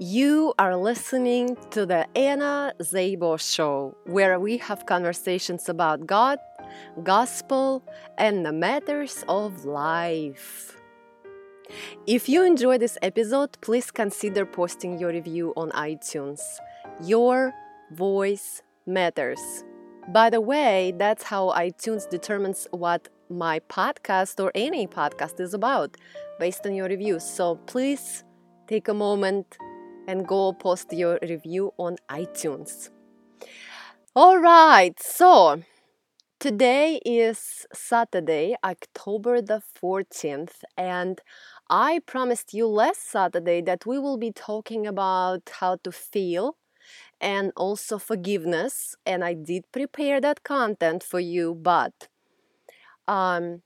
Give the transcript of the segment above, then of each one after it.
You are listening to the Anna Szabo Show, where we have conversations about God, gospel, and the matters of life. If you enjoy this episode, please consider posting your review on iTunes. Your voice matters. By the way, that's how iTunes determines what my podcast or any podcast is about based on your reviews. So please take a moment and go post your review on iTunes. All right, so today is Saturday, October the 14th, and I promised you last Saturday that we will be talking about how to feel and also forgiveness, and I did prepare that content for you, but um,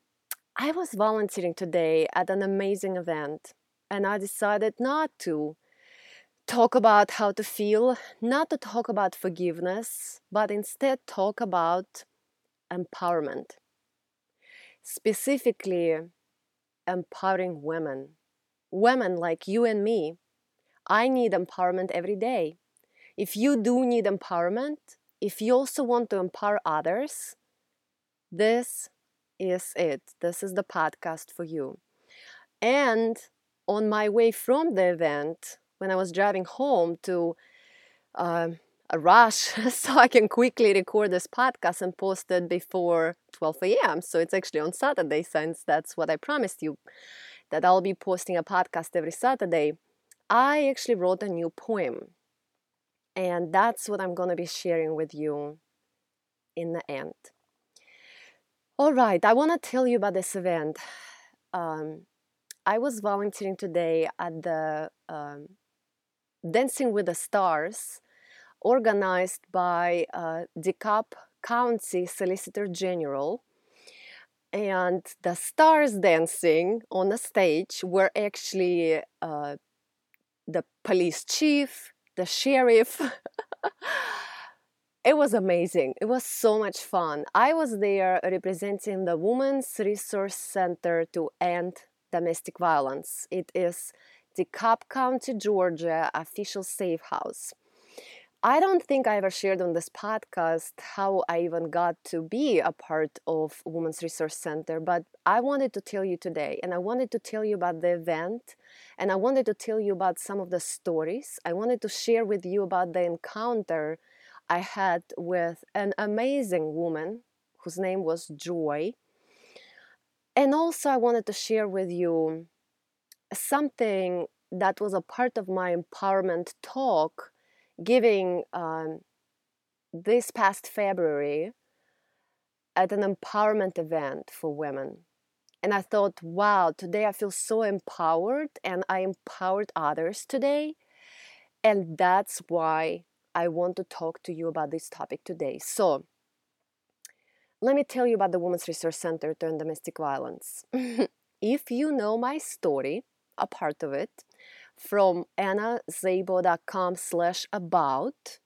I was volunteering today at an amazing event and I decided not to talk about how to feel, not to talk about forgiveness, but instead talk about empowerment. Specifically, empowering women. Women like you and me. I need empowerment every day. If you do need empowerment, if you also want to empower others, this is it. This is the podcast for you. And on my way from the event, when I was driving home to uh, a rush so I can quickly record this podcast and post it before 12 a.m. So it's actually on Saturday, since that's what I promised you that I'll be posting a podcast every Saturday. I actually wrote a new poem, and that's what I'm going to be sharing with you in the end. All right, I want to tell you about this event. Um, I was volunteering today at the um, Dancing with the Stars, organized by uh, DeKalb County Solicitor General. And the stars dancing on the stage were actually uh, the police chief, the sheriff. it was amazing. It was so much fun. I was there representing the Women's Resource Center to End Domestic Violence. It is DeKalb County, Georgia official safe house. I don't think I ever shared on this podcast how I even got to be a part of Women's Resource Center, but I wanted to tell you today, and I wanted to tell you about the event, and I wanted to tell you about some of the stories. I wanted to share with you about the encounter I had with an amazing woman whose name was Joy. And also, I wanted to share with you something that was a part of my empowerment talk giving um, this past February at an empowerment event for women. And I thought, wow, today I feel so empowered and I empowered others today. And that's why I want to talk to you about this topic today. So, let me tell you about the Women's Resource Center to End Domestic Violence. if you know my story, a part of it from annaszabo.com slash about.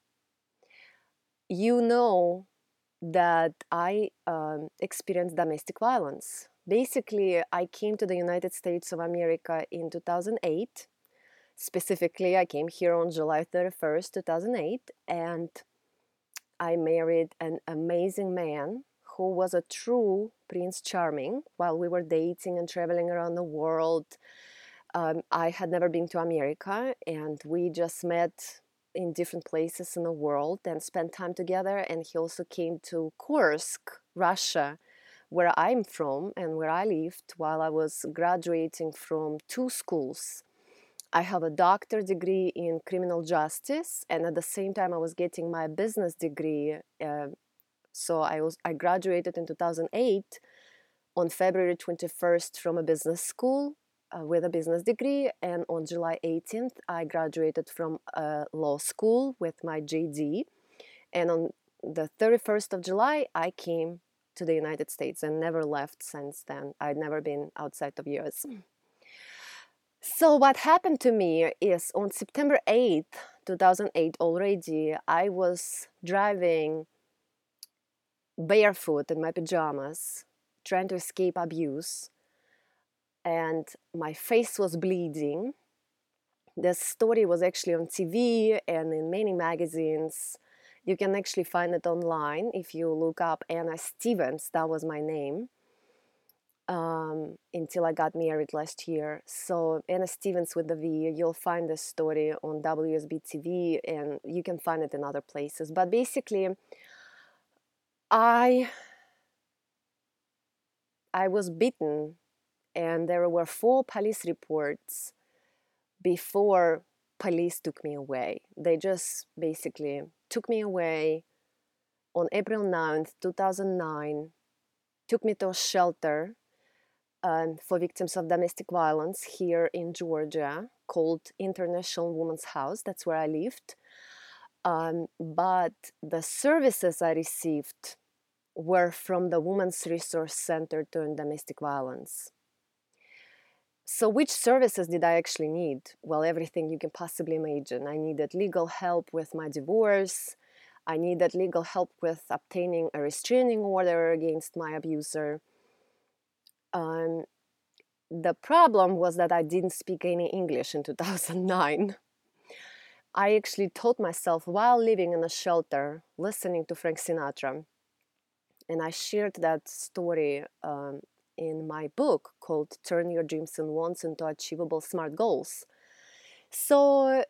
You know that i um, experienced domestic violence. Basically i came to the united states of america in 2008 specifically i came here on july 31st 2008 and i married an amazing man who was a true prince charming while we were dating and traveling around the world um, I had never been to America, and we just met in different places in the world and spent time together. And he also came to Kursk, Russia, where I'm from and where I lived while I was graduating from two schools. I have a doctor degree in criminal justice, and at the same time, I was getting my business degree. Uh, so I was I graduated in 2008 on February 21st from a business school uh, with a business degree, and on July 18th, I graduated from a law school with my JD. And on the 31st of July, I came to the United States and never left since then. I'd never been outside of US. So, what happened to me is on September 8th, 2008, already, I was driving barefoot in my pajamas, trying to escape abuse and my face was bleeding The story was actually on TV and in many magazines. You can actually find it online if you look up Anna Stevens, that was my name. Um, until I got married last year. So Anna Stevens with the V, you'll find this story on WSB TV and you can find it in other places. But basically, I I was beaten and there were four police reports before police took me away. They just basically took me away on April 9th, 2009, took me to a shelter um, for victims of domestic violence here in Georgia called International Women's House. That's where I lived. Um, but the services I received were from the Women's Resource Center to Domestic Violence. So, which services did I actually need? Well, everything you can possibly imagine. I needed legal help with my divorce. I needed legal help with obtaining a restraining order against my abuser. Um, the problem was that I didn't speak any English in 2009. I actually taught myself while living in a shelter, listening to Frank Sinatra. And I shared that story um, in my book called Turn Your Dreams and Wants into Achievable Smart Goals. So,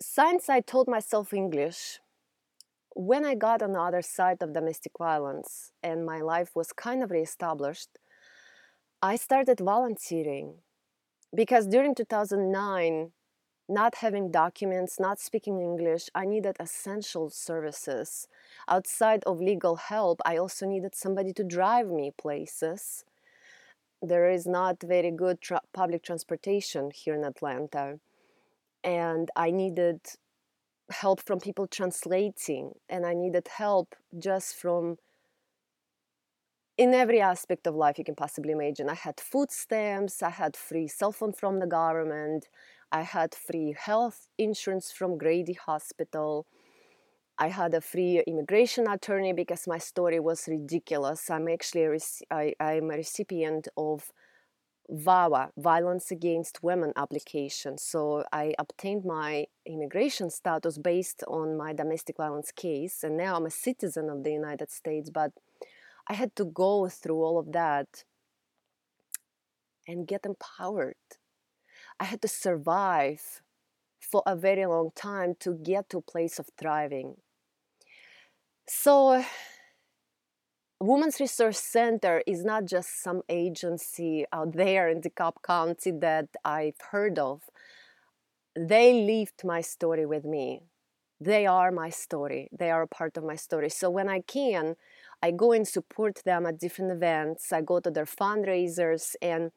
since I taught myself English, when I got on the other side of domestic violence and my life was kind of reestablished, I started volunteering because during 2009, not having documents, not speaking English, I needed essential services. Outside of legal help, I also needed somebody to drive me places. There is not very good tra- public transportation here in Atlanta. And I needed help from people translating, and I needed help just from in every aspect of life you can possibly imagine. I had food stamps, I had free cell phone from the government, I had free health insurance from Grady Hospital. I had a free immigration attorney because my story was ridiculous. I'm actually a rec- I, I'm a recipient of VAWA, Violence Against Women application. So I obtained my immigration status based on my domestic violence case, and now I'm a citizen of the United States. But I had to go through all of that and get empowered I had to survive for a very long time to get to a place of thriving. So, Women's Resource Center is not just some agency out there in DeKalb County that I've heard of. They lived my story with me. They are my story. They are a part of my story. So when I can, I go and support them at different events. I go to their fundraisers and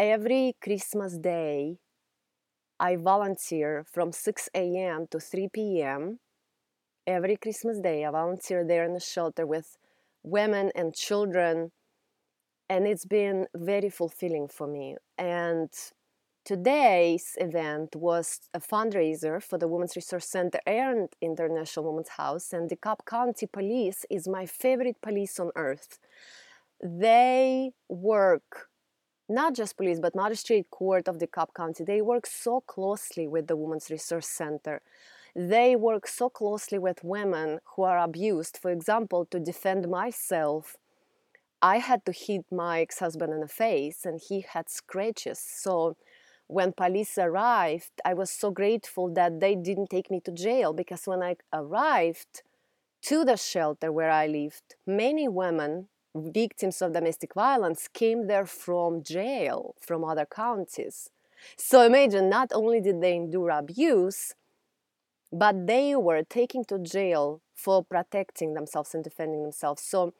every Christmas day, I volunteer from 6 a.m. to 3 p.m. Every Christmas day, I volunteer there in the shelter with women and children, and it's been very fulfilling for me. And today's event was a fundraiser for the Women's Resource Center and International Women's House, and the DeKalb County Police is my favorite police on earth. They work not just police, but magistrate court of DeKalb County, they work so closely with the Women's Resource Center. They work so closely with women who are abused. For example, to defend myself, I had to hit my ex-husband in the face and he had scratches. So when police arrived, I was so grateful that they didn't take me to jail because when I arrived to the shelter where I lived, many women victims of domestic violence came there from jail from other counties. So imagine not only did they endure abuse, but they were taken to jail for protecting themselves and defending themselves. So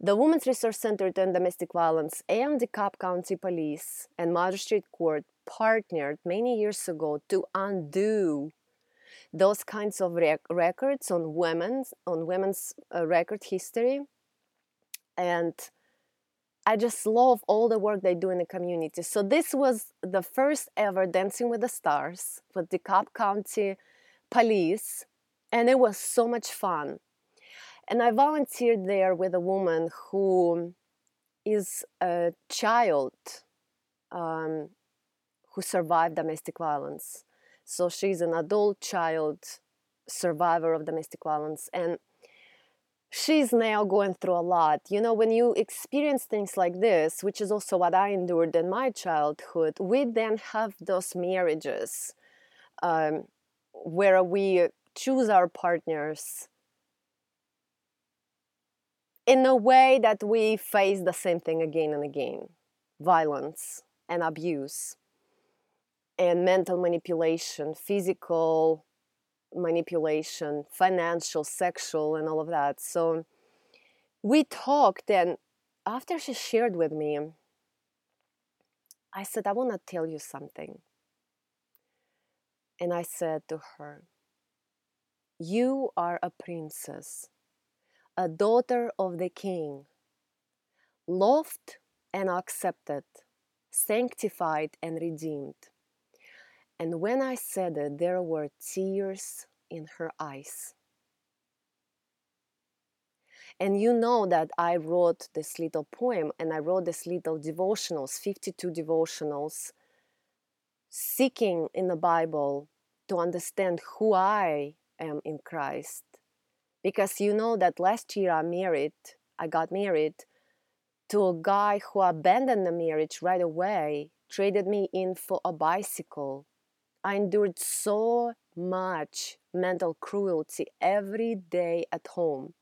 the Women's Resource Center to End Domestic Violence and the Cobb County Police and Magistrate Court partnered many years ago to undo those kinds of rec- records on women's on women's uh, record history and I just love all the work they do in the community. So this was the first ever Dancing with the Stars with the Cobb County Police, and it was so much fun. And I volunteered there with a woman who is a child um, who survived domestic violence. So she's an adult child survivor of domestic violence. And she's now going through a lot. You know, when you experience things like this, which is also what I endured in my childhood, we then have those marriages um, where we choose our partners in a way that we face the same thing again and again violence and abuse and mental manipulation, physical manipulation, financial, sexual, and all of that. So we talked, and after she shared with me, I said, I want to tell you something. And I said to her, You are a princess, a daughter of the king, loved and accepted, sanctified and redeemed. And when I said it, there were tears in her eyes. And you know that I wrote this little poem and I wrote this little devotionals, 52 devotionals, seeking in the Bible to understand who I am in Christ. Because you know that last year I married, I got married to a guy who abandoned the marriage right away, traded me in for a bicycle, I endured so much mental cruelty every day at home.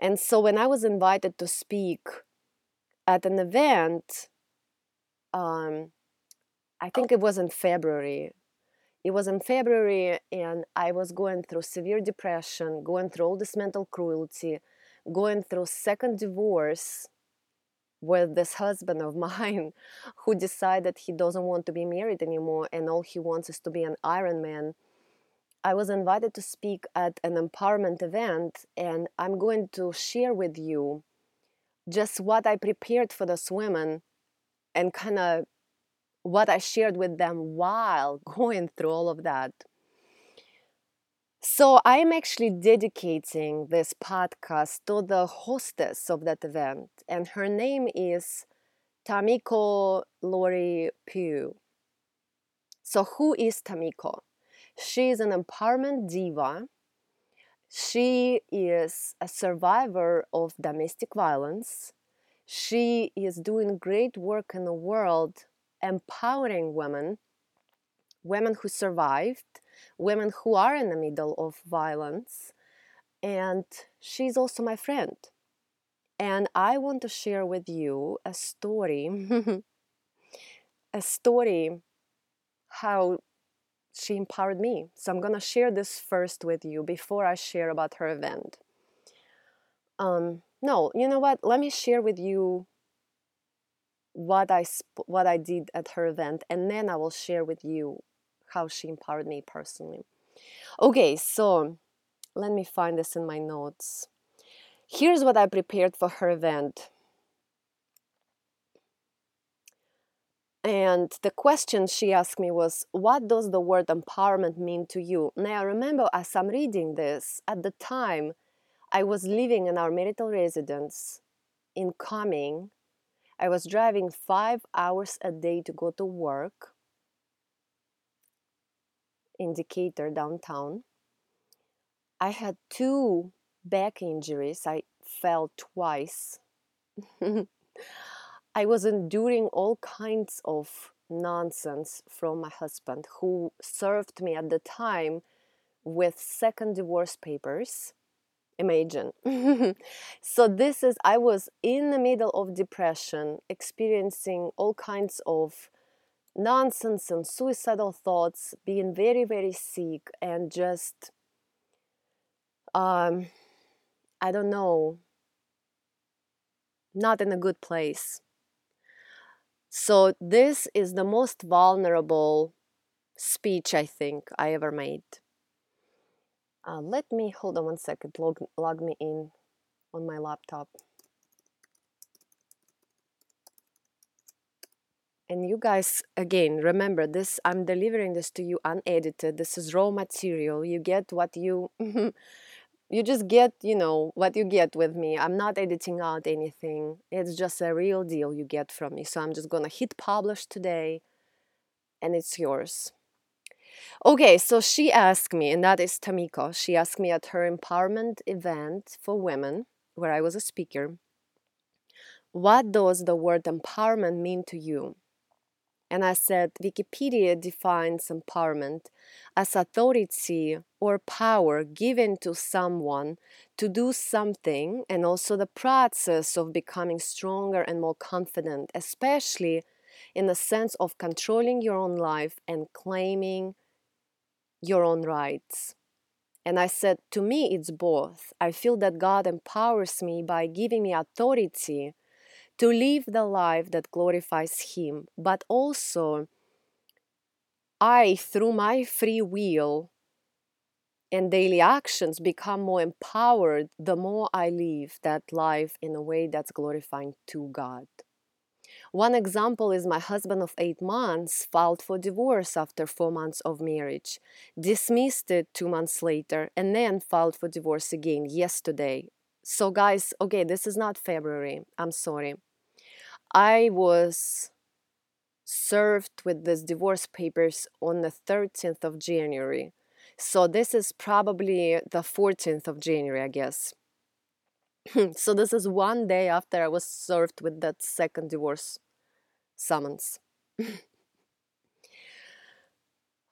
And so when I was invited to speak at an event, um, I think it was in February. It was in February, and I was going through severe depression, going through all this mental cruelty, going through second divorce, with this husband of mine who decided he doesn't want to be married anymore and all he wants is to be an Iron Man. I was invited to speak at an empowerment event, and I'm going to share with you just what I prepared for those women and kind of what I shared with them while going through all of that. So I am actually dedicating this podcast to the hostess of that event, and her name is Tamiko Lowry Pugh. So who is Tamiko? She is an empowerment diva. She is a survivor of domestic violence. She is doing great work in the world empowering women, women who survived, women who are in the middle of violence. And she's also my friend. And I want to share with you a story, a story how she empowered me. So I'm gonna share this first with you before I share about her event. Um, no, you know what? Let me share with you what I what I did at her event, and then I will share with you how she empowered me personally. Okay, so let me find this in my notes. Here's what I prepared for her event. And the question she asked me was, What does the word empowerment mean to you? Now, I remember as I'm reading this, at the time, I was living in our marital residence in Cumming. I was driving five hours a day to go to work in Decatur downtown. I had two back injuries. I fell twice. I was enduring all kinds of nonsense from my husband, who served me at the time with second divorce papers. Imagine. so, this is, I was in the middle of depression, experiencing all kinds of nonsense and suicidal thoughts, being very, very sick, and just, um, I don't know, not in a good place. So, this is the most vulnerable speech I think I ever made. Uh, let me hold on one second, log, log me in on my laptop. And you guys again remember this i'm delivering this to you unedited this is raw material you get what you you just get you know what you get with me i'm not editing out anything it's just a real deal you get from me so i'm just gonna hit publish today and it's yours. Okay, so she asked me, and that is Tamiko. She asked me at her empowerment event for women, where I was a speaker, what does the word empowerment mean to you? And I said, Wikipedia defines empowerment as authority or power given to someone to do something, and also the process of becoming stronger and more confident, especially in the sense of controlling your own life and claiming your own rights. And I said, to me, it's both. I feel that God empowers me by giving me authority to live the life that glorifies Him, but also I, through my free will and daily actions, become more empowered the more I live that life in a way that's glorifying to God. One example is my husband of eight months filed for divorce after four months of marriage, dismissed it two months later, and then filed for divorce again yesterday. So, guys, okay, this is not February. I'm sorry. I was served with these divorce papers on the 13th of January. So this is probably the 14th of January, I guess. so this is one day after I was served with that second divorce summons.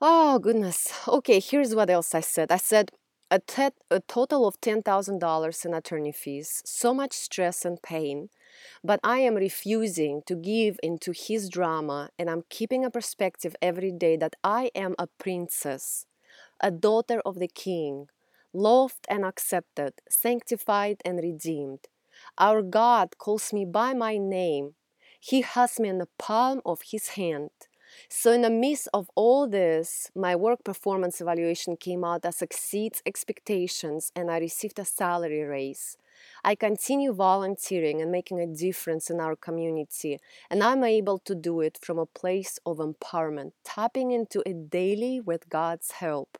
oh, goodness. Okay, here's what else I said. I said, a, te- a total of $10,000 in attorney fees, so much stress and pain, but I am refusing to give into his drama and I'm keeping a perspective every day that I am a princess, a daughter of the king, loved and accepted, sanctified and redeemed. Our God calls me by my name. He has me in the palm of his hand. So, in the midst of all this, my work performance evaluation came out as exceeds expectations and I received a salary raise. I continue volunteering and making a difference in our community, and I'm able to do it from a place of empowerment, tapping into it daily with God's help.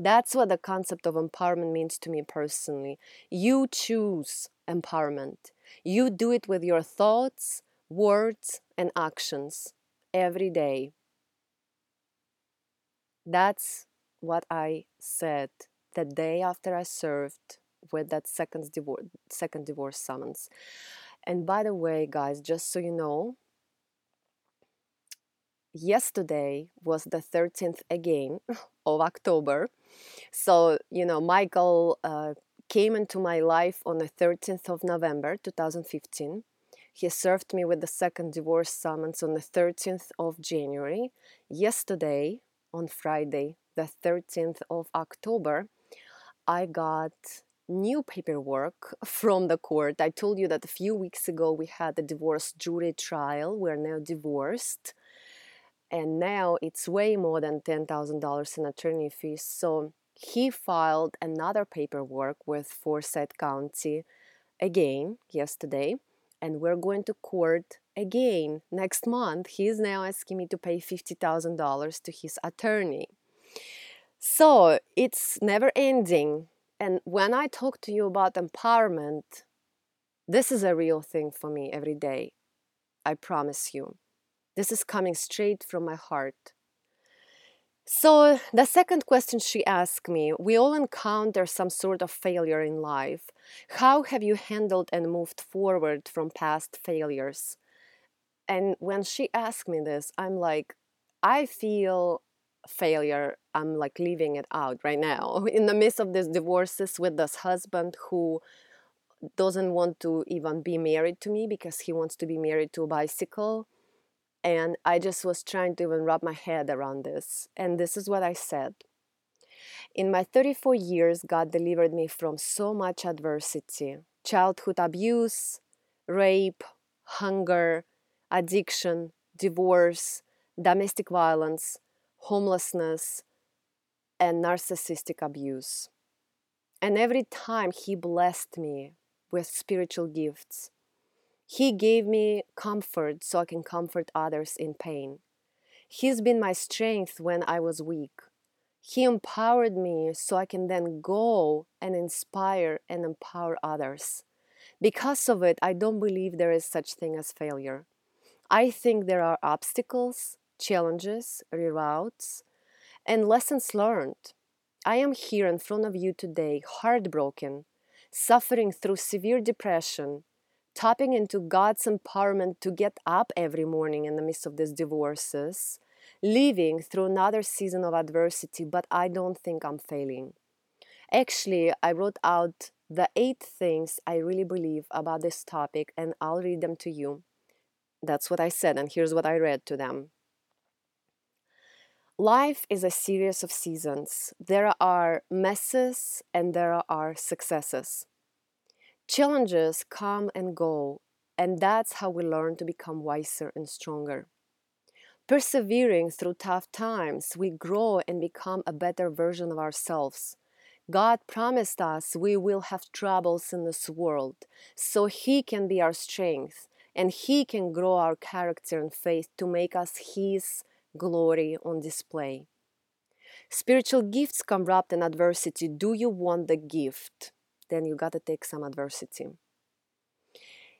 That's what the concept of empowerment means to me personally. You choose empowerment. You do it with your thoughts, words, and actions every day. That's what I said the day after I served with that second divorce, second divorce summons. And by the way, guys, just so you know, yesterday was the 13th again of October. So, you know, Michael uh, came into my life on the 13th of November 2015. He served me with the second divorce summons on the 13th of January. Yesterday, on Friday, the 13th of October, I got new paperwork from the court. I told you that a few weeks ago we had a divorce jury trial. We're now divorced. And now it's way more than $10,000 in attorney fees. So he filed another paperwork with Forsyth County again yesterday. And we're going to court again next month. He's now asking me to pay $50,000 to his attorney. So it's never ending and when I talk to you about empowerment, this is a real thing for me every day. I promise you. This is coming straight from my heart. So, the second question she asked me we all encounter some sort of failure in life. How have you handled and moved forward from past failures? And when she asked me this, I'm like, I feel failure i'm like leaving it out right now. In the midst of these divorces with this husband who doesn't want to even be married to me because he wants to be married to a bicycle and i just was trying to even wrap my head around this and this is what i said. In my 34 years god delivered me from so much adversity childhood abuse rape hunger addiction divorce domestic violence homelessness, and narcissistic abuse. And every time He blessed me with spiritual gifts, He gave me comfort so I can comfort others in pain. He's been my strength when I was weak. He empowered me so I can then go and inspire and empower others. Because of it, I don't believe there is such thing as failure. I think there are obstacles, challenges, reroutes, and lessons learned. I am here in front of you today, heartbroken, suffering through severe depression, tapping into God's empowerment to get up every morning in the midst of these divorces, living through another season of adversity, but I don't think I'm failing. Actually, I wrote out the eight things I really believe about this topic, and I'll read them to you. That's what I said, and here's what I read to them. Life is a series of seasons. There are messes and there are successes. Challenges come and go, and that's how we learn to become wiser and stronger. Persevering through tough times, we grow and become a better version of ourselves. God promised us we will have troubles in this world, so He can be our strength and He can grow our character and faith to make us His glory on display. Spiritual gifts come wrapped in adversity. Do you want the gift? then you got to take some adversity.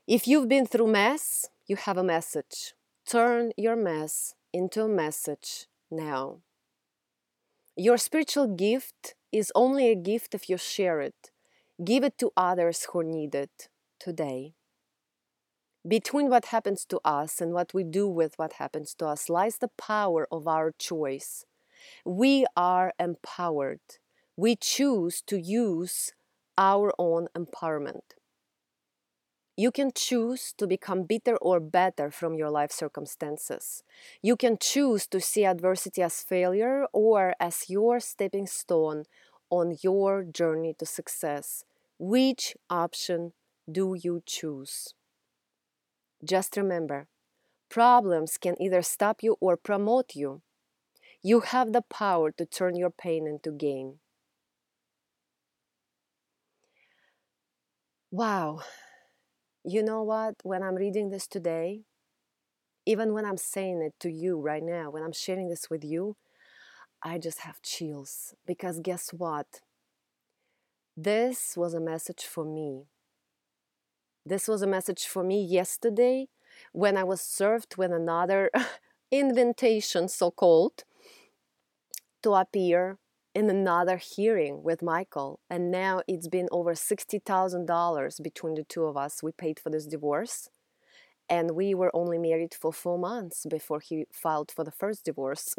If you've been through mess, you have a message. Turn your mess into a message now. Your spiritual gift is only a gift if you share it. Give it to others who need it today. Between what happens to us and what we do with what happens to us lies the power of our choice. We are empowered. We choose to use our own empowerment. You can choose to become bitter or better from your life circumstances. You can choose to see adversity as failure or as your stepping stone on your journey to success. Which option do you choose? Just remember problems can either stop you or promote you. You have the power to turn your pain into gain. Wow. You know what? When I'm reading this today, even when I'm saying it to you right now, when I'm sharing this with you, I just have chills. Because guess what? This was a message for me. This was a message for me yesterday when I was served with another invitation, so called, to appear in another hearing with Michael, and now it's been over $60,000 between the two of us. We paid for this divorce, and we were only married for four months before he filed for the first divorce.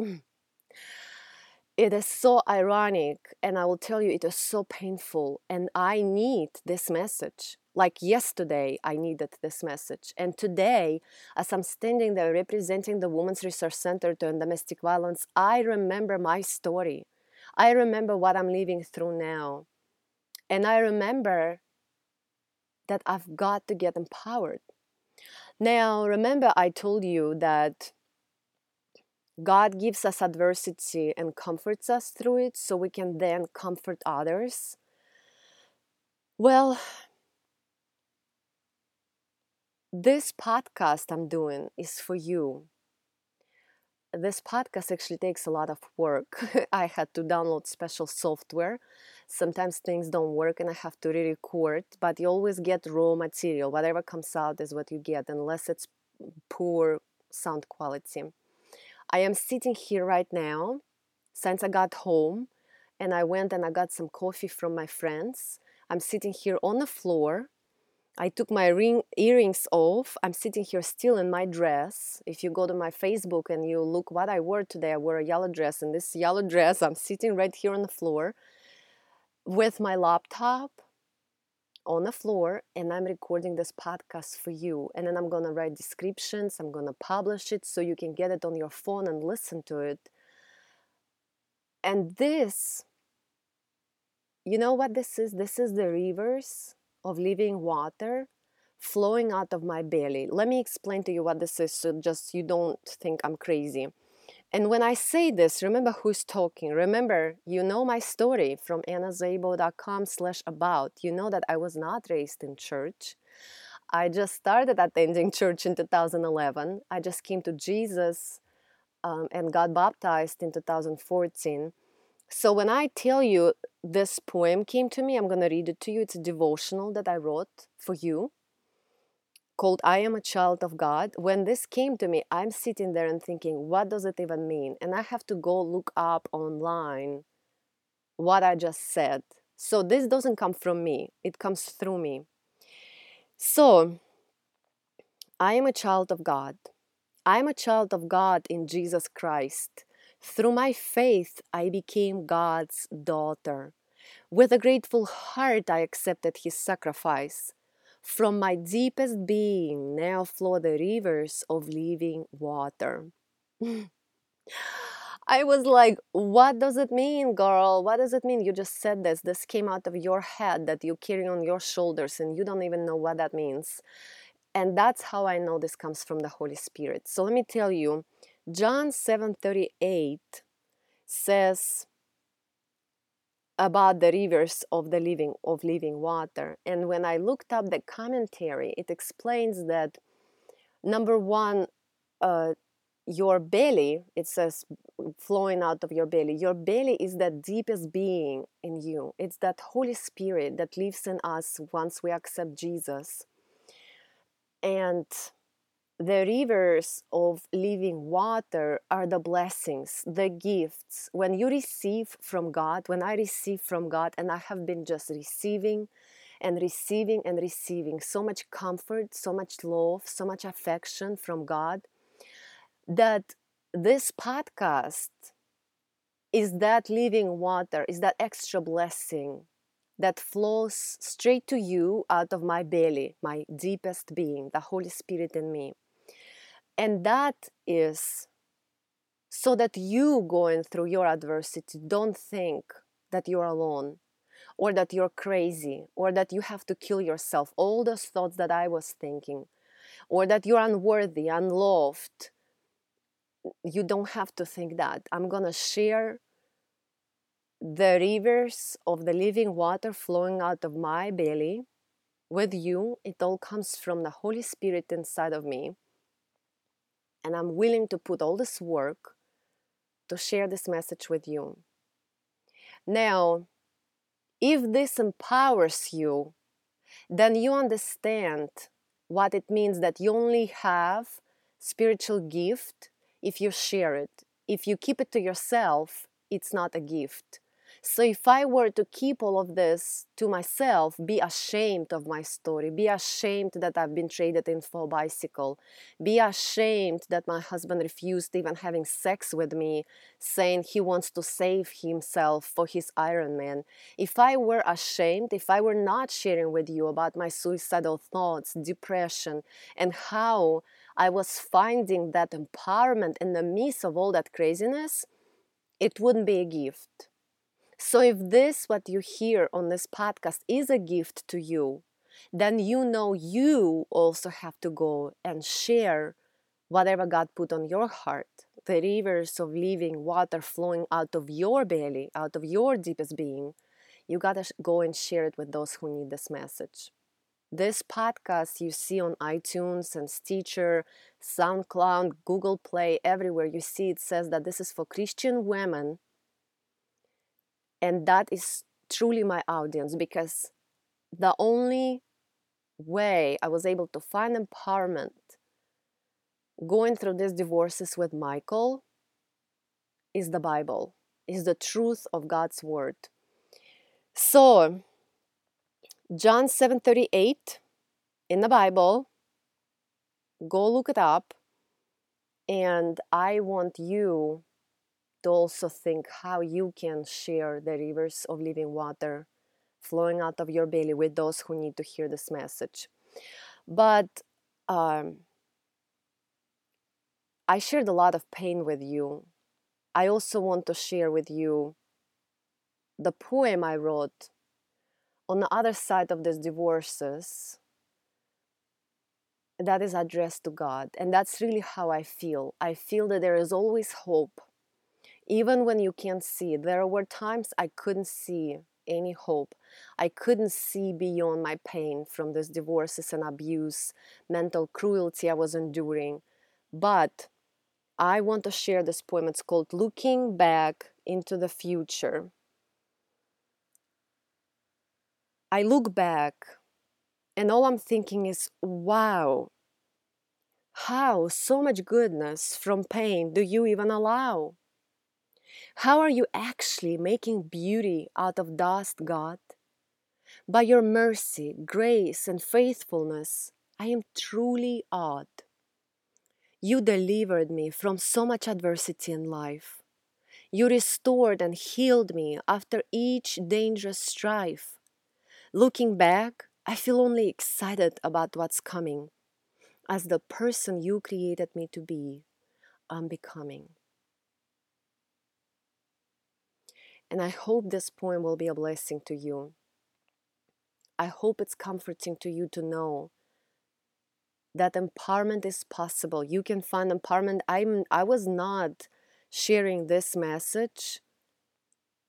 it is so ironic, and I will tell you, it is so painful, and I need this message. Like yesterday, I needed this message. And today, as I'm standing there representing the Women's Resource Center to End Domestic Violence, I remember my story. I remember what I'm living through now. And I remember that I've got to get empowered. Now, remember, I told you that God gives us adversity and comforts us through it so we can then comfort others. Well, this podcast I'm doing is for you this podcast actually takes a lot of work. I had to download special software. Sometimes things don't work and I have to re record, but you always get raw material. Whatever comes out is what you get, unless it's poor sound quality. I am sitting here right now since I got home and I went and I got some coffee from my friends. I'm sitting here on the floor I took my ring earrings off. I'm sitting here still in my dress. If you go to my Facebook and you look what I wore today, I wore a yellow dress. And this yellow dress, I'm sitting right here on the floor with my laptop on the floor and I'm recording this podcast for you. And then I'm going to write descriptions, I'm going to publish it so you can get it on your phone and listen to it. And this, you know what this is? This is the reverse of living water flowing out of my belly. Let me explain to you what this is so just you don't think I'm crazy. And when I say this, remember who's talking. Remember, you know my story from annaszabo.com slash about. You know that I was not raised in church. I just started attending church in 2011. I just came to Jesus um, and got baptized in 2014. So when I tell you this poem came to me, I'm going to read it to you. It's a devotional that I wrote for you called I Am a Child of God. When this came to me, I'm sitting there and thinking, what does it even mean? And I have to go look up online what I just said. So this doesn't come from me, it comes through me. So, I am a child of God. I am a child of God in Jesus Christ. Through my faith, I became God's daughter. With a grateful heart, I accepted his sacrifice. From my deepest being now flow the rivers of living water. I was like, what does it mean, girl? What does it mean? You just said this. This came out of your head that you carry on your shoulders and you don't even know what that means. And that's how I know this comes from the Holy Spirit. So let me tell you, John 7:38 says about the rivers of the living of living water. And when I looked up the commentary, it explains that number one, uh, your belly, it says flowing out of your belly. Your belly is the deepest being in you. It's that Holy Spirit that lives in us once we accept Jesus. And the rivers of living water are the blessings, the gifts. When you receive from God, when I receive from God, and I have been just receiving and receiving and receiving so much comfort, so much love, so much affection from God, that this podcast is that living water, is that extra blessing that flows straight to you out of my belly, my deepest being, the Holy Spirit in me. And that is so that you going through your adversity don't think that you're alone or that you're crazy or that you have to kill yourself. All those thoughts that I was thinking, or that you're unworthy, unloved. You don't have to think that. I'm going to share the rivers of the living water flowing out of my belly with you. It all comes from the Holy Spirit inside of me and I'm willing to put all this work to share this message with you. Now, if this empowers you, then you understand what it means that you only have spiritual gift if you share it. If you keep it to yourself, it's not a gift. So if I were to keep all of this to myself, be ashamed of my story, be ashamed that I've been traded in for a bicycle, be ashamed that my husband refused even having sex with me, saying he wants to save himself for his Ironman. If I were ashamed, if I were not sharing with you about my suicidal thoughts, depression, and how I was finding that empowerment in the midst of all that craziness, it wouldn't be a gift so, if this, what you hear on this podcast, is a gift to you, then you know you also have to go and share whatever God put on your heart. The rivers of living water flowing out of your belly, out of your deepest being. You gotta go and share it with those who need this message. This podcast you see on iTunes and Stitcher, SoundCloud, Google Play, everywhere you see it says that this is for Christian women and that is truly my audience because the only way I was able to find empowerment going through these divorces with Michael is the Bible, is the truth of God's word. So, John 7:38 in the Bible, go look it up and I want you to also think how you can share the rivers of living water flowing out of your belly with those who need to hear this message. But um, I shared a lot of pain with you. I also want to share with you the poem I wrote on the other side of these divorces that is addressed to God. And that's really how I feel. I feel that there is always hope even when you can't see. There were times I couldn't see any hope. I couldn't see beyond my pain from this divorces and abuse, mental cruelty I was enduring. But I want to share this poem. It's called Looking Back into the Future. I look back And all I'm thinking is, wow, how so much goodness from pain do you even allow? How are you actually making beauty out of dust, God? By your mercy, grace, and faithfulness, I am truly awed. You delivered me from so much adversity in life. You restored and healed me after each dangerous strife. Looking back, I feel only excited about what's coming as the person you created me to be, I'm becoming. And I hope this poem will be a blessing to you. I hope it's comforting to you to know that empowerment is possible. You can find empowerment. I'm I was not sharing this message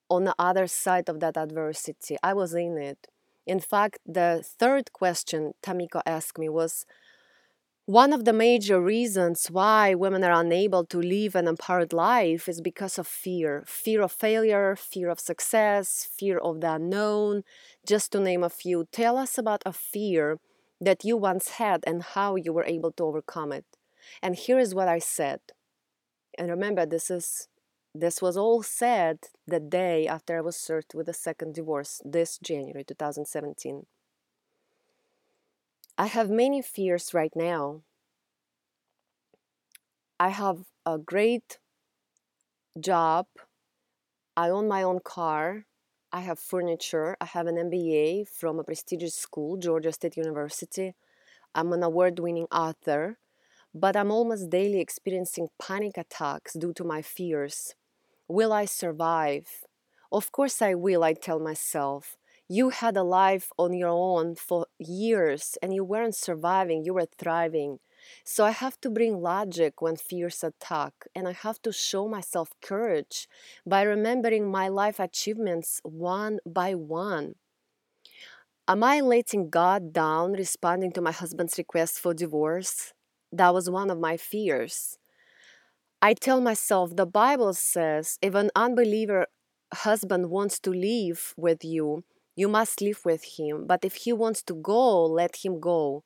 on the other side of that adversity. I was in it. In fact, the third question Tamiko asked me was one of the major reasons why women are unable to live an empowered life is because of fear fear of failure, fear of success, fear of the unknown, just to name a few. Tell us about a fear that you once had and how you were able to overcome it. And here is what I said. And remember, this is this was all said the day after I was served with a second divorce, this January 2017. I have many fears right now. I have a great job. I own my own car. I have furniture. I have an MBA from a prestigious school, Georgia State University. I'm an award winning author, but I'm almost daily experiencing panic attacks due to my fears. Will I survive? Of course I will, I tell myself you had a life on your own for years and you weren't surviving, you were thriving. So I have to bring logic when fears attack, and I have to show myself courage by remembering my life achievements one by one. Am I letting God down responding to my husband's request for divorce? That was one of my fears. I tell myself the Bible says if an unbeliever husband wants to live with you, you must live with him, but if he wants to go, let him go.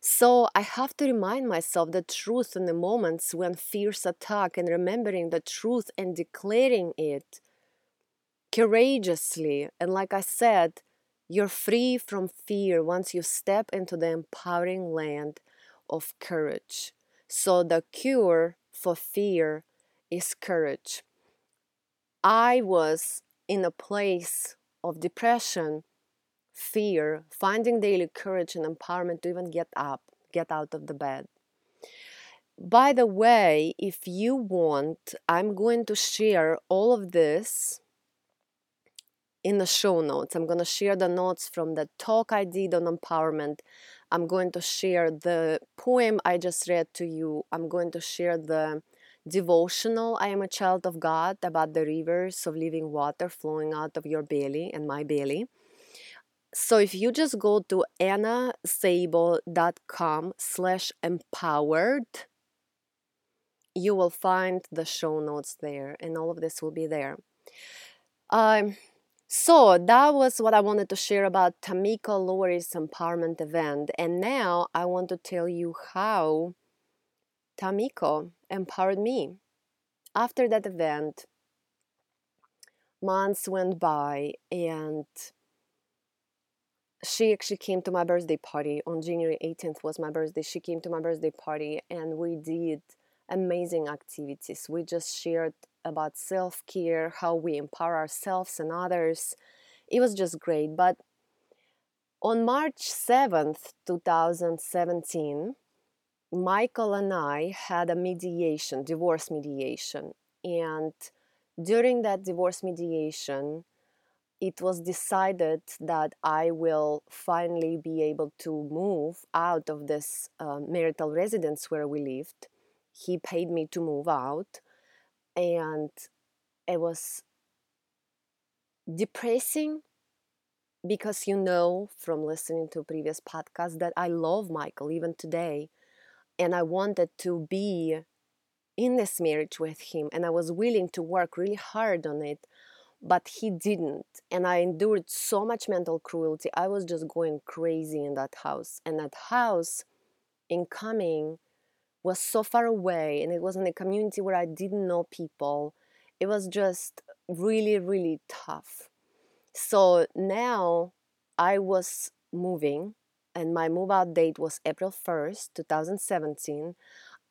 So I have to remind myself the truth in the moments when fears attack and remembering the truth and declaring it courageously. And like I said, you're free from fear once you step into the empowering land of courage. So the cure for fear is courage. I was in a place of depression, fear, finding daily courage and empowerment to even get up, get out of the bed. By the way, if you want, I'm going to share all of this in the show notes. I'm going to share the notes from the talk I did on empowerment. I'm going to share the poem I just read to you. I'm going to share the devotional I am a child of God about the rivers of living water flowing out of your belly and my belly. So if you just go to annaszabo.com slash empowered, you will find the show notes there and all of this will be there. Um, so that was what I wanted to share about Tamiko Lowry's empowerment event. And now I want to tell you how Tamiko empowered me. After that event, months went by and she actually came to my birthday party on January 18th was my birthday. She came to my birthday party and we did amazing activities. We just shared about self-care, how we empower ourselves and others. It was just great. But on March 7th, 2017, Michael and I had a mediation, divorce mediation. And during that divorce mediation, it was decided that I will finally be able to move out of this uh, marital residence where we lived. He paid me to move out, and it was depressing because you know from listening to previous podcasts that I love Michael even today and I wanted to be in this marriage with him and I was willing to work really hard on it. but he didn't. And I endured so much mental cruelty. I was just going crazy in that house. And that house, in coming, was so far away and it was in a community where I didn't know people. It was just really, really tough. So now I was moving and my move out date was April 1st, 2017.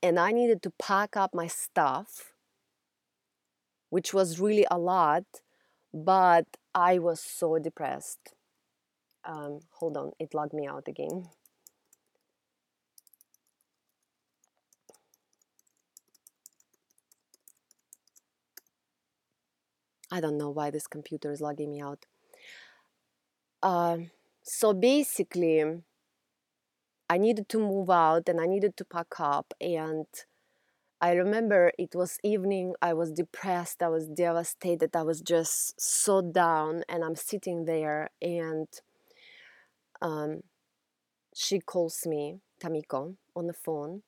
And I needed to pack up my stuff, which was really a lot, but I was so depressed. Um, hold on, it logged me out again. I don't know why this computer is logging me out. Uh, so basically, I needed to move out and I needed to pack up. And I remember it was evening, I was depressed, I was devastated, I was just so down. And I'm sitting there, and um, she calls me, Tamiko, on the phone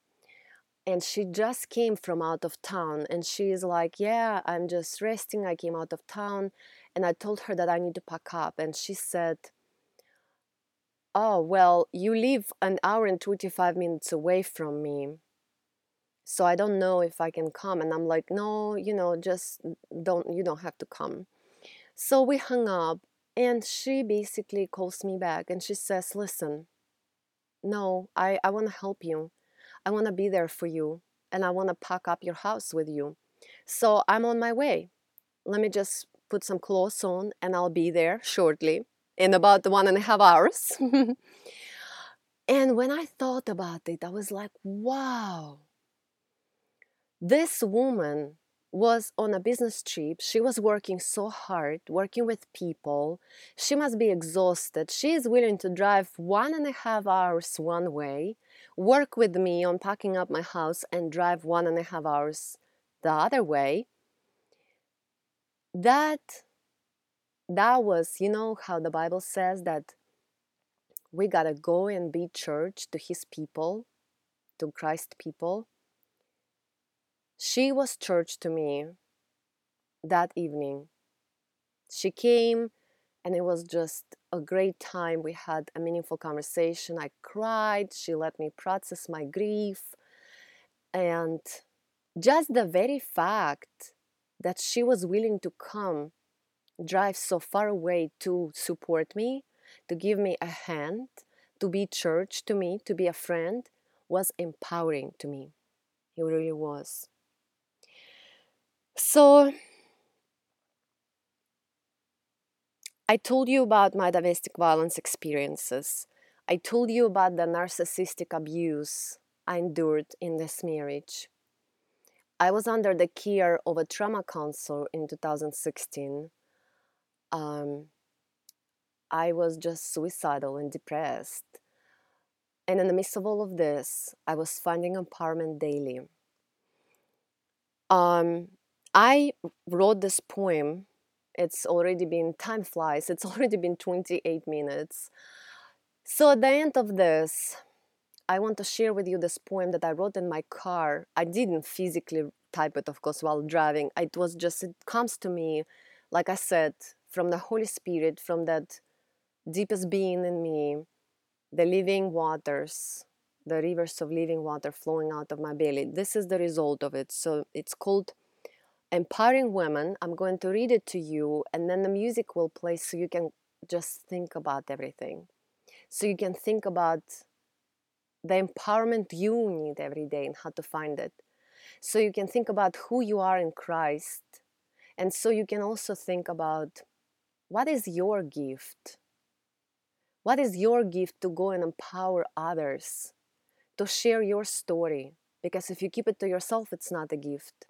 and she just came from out of town and she's like yeah i'm just resting i came out of town and i told her that i need to pack up and she said oh well you live an hour and 25 minutes away from me so i don't know if i can come and i'm like no you know just don't you don't have to come so we hung up and she basically calls me back and she says listen no i i want to help you I want to be there for you and I want to pack up your house with you. So I'm on my way. Let me just put some clothes on and I'll be there shortly in about one and a half hours. and when I thought about it, I was like, wow, this woman was on a business trip. She was working so hard, working with people. She must be exhausted. She is willing to drive one and a half hours one way work with me on packing up my house and drive one and a half hours the other way that that was you know how the bible says that we gotta go and be church to his people to christ people she was church to me that evening she came and it was just a great time. We had a meaningful conversation. I cried. She let me process my grief. And just the very fact that she was willing to come, drive so far away to support me, to give me a hand, to be church to me, to be a friend, was empowering to me. It really was. So, I told you about my domestic violence experiences. I told you about the narcissistic abuse I endured in this marriage. I was under the care of a trauma counselor in 2016. Um, I was just suicidal and depressed. And in the midst of all of this, I was finding empowerment daily. Um, I wrote this poem it's already been, time flies, it's already been 28 minutes. So at the end of this, I want to share with you this poem that I wrote in my car. I didn't physically type it, of course, while driving. It was just, it comes to me, like I said, from the Holy Spirit, from that deepest being in me, the living waters, the rivers of living water flowing out of my belly. This is the result of it. So it's called empowering women. I'm going to read it to you, and then the music will play so you can just think about everything. So you can think about the empowerment you need every day and how to find it. So you can think about who you are in Christ. And so you can also think about what is your gift? What is your gift to go and empower others, to share your story? Because if you keep it to yourself, it's not a gift.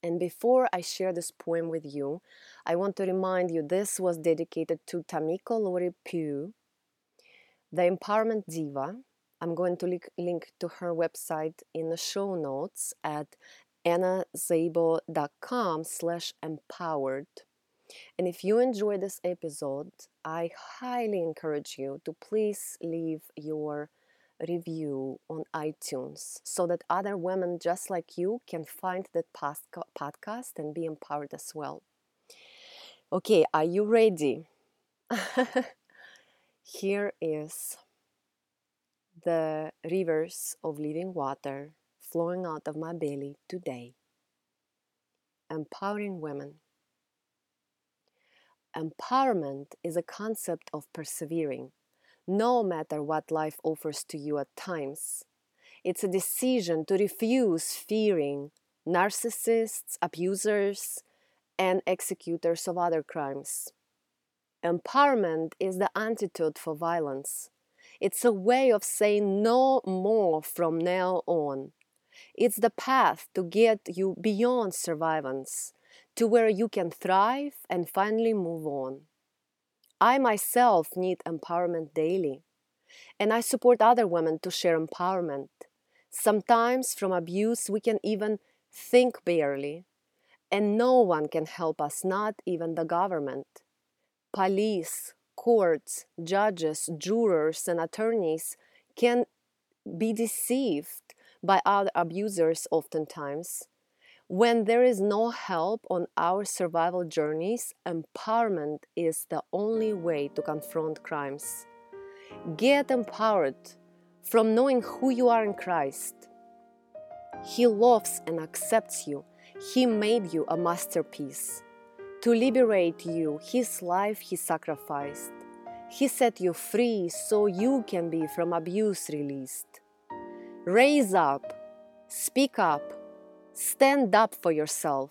And before I share this poem with you, I want to remind you this was dedicated to Tamiko Lowry Pugh, the Empowerment Diva. I'm going to link, to her website in the show notes at annaszabo.com slash empowered. And if you enjoyed this episode, I highly encourage you to please leave your review on iTunes so that other women just like you can find that podcast and be empowered as well. Okay, are you ready? Here is the rivers of living water flowing out of my belly today. Empowering women. Empowerment is a concept of persevering, no matter what life offers to you at times. It's a decision to refuse fearing narcissists, abusers, and executors of other crimes. Empowerment is the antidote for violence. It's a way of saying no more from now on. It's the path to get you beyond survivance, to where you can thrive and finally move on. I myself need empowerment daily, and I support other women to share empowerment. Sometimes from abuse, we can even think barely, and no one can help us, not even the government. Police, courts, judges, jurors, and attorneys can be deceived by other abusers oftentimes. When there is no help on our survival journeys, empowerment is the only way to confront crimes. Get empowered from knowing who you are in Christ. He loves and accepts you. He made you a masterpiece. To liberate you, His life He sacrificed. He set you free so you can be from abuse released. Raise up, speak up, stand up for yourself.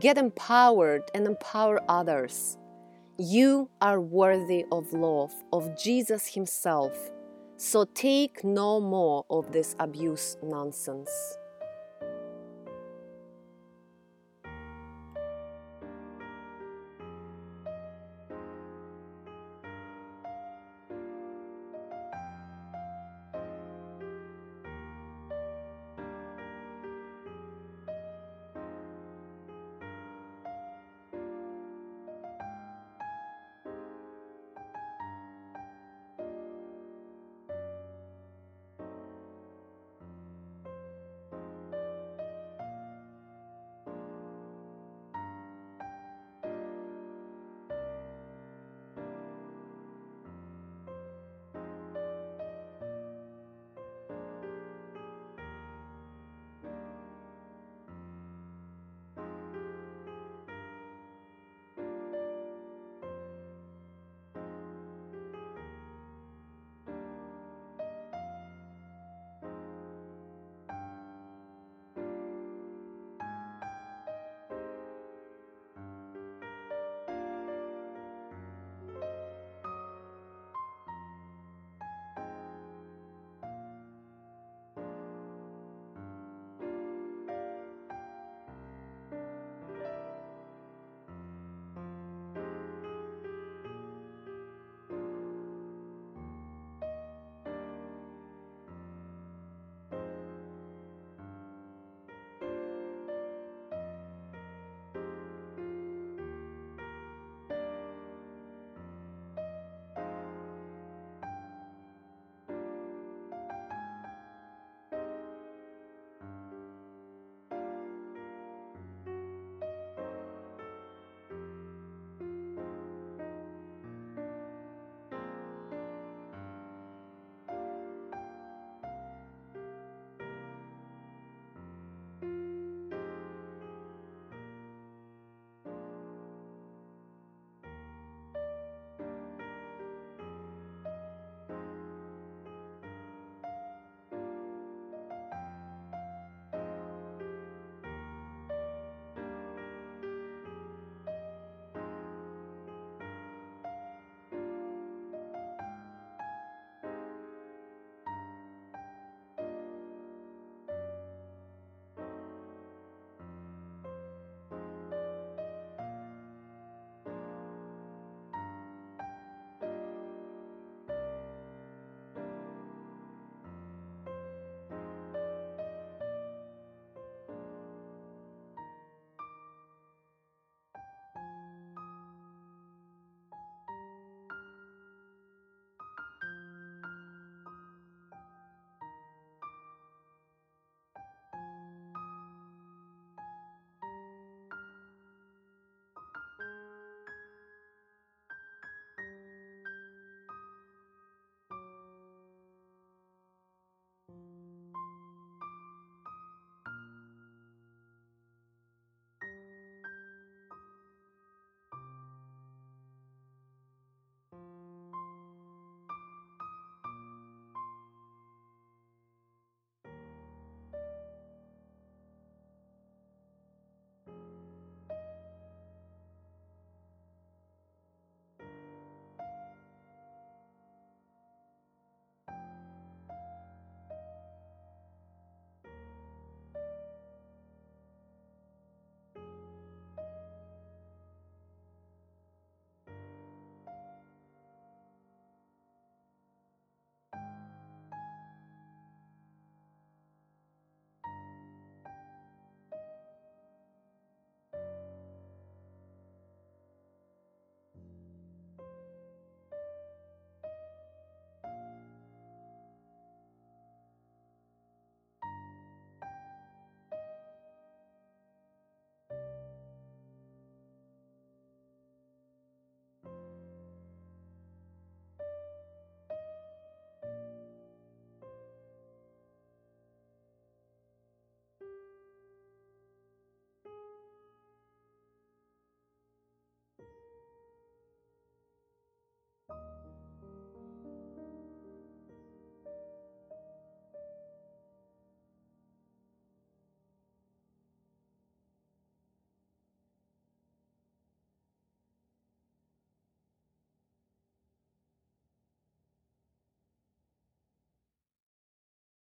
Get empowered and empower others. You are worthy of love of Jesus Himself, so take no more of this abuse nonsense.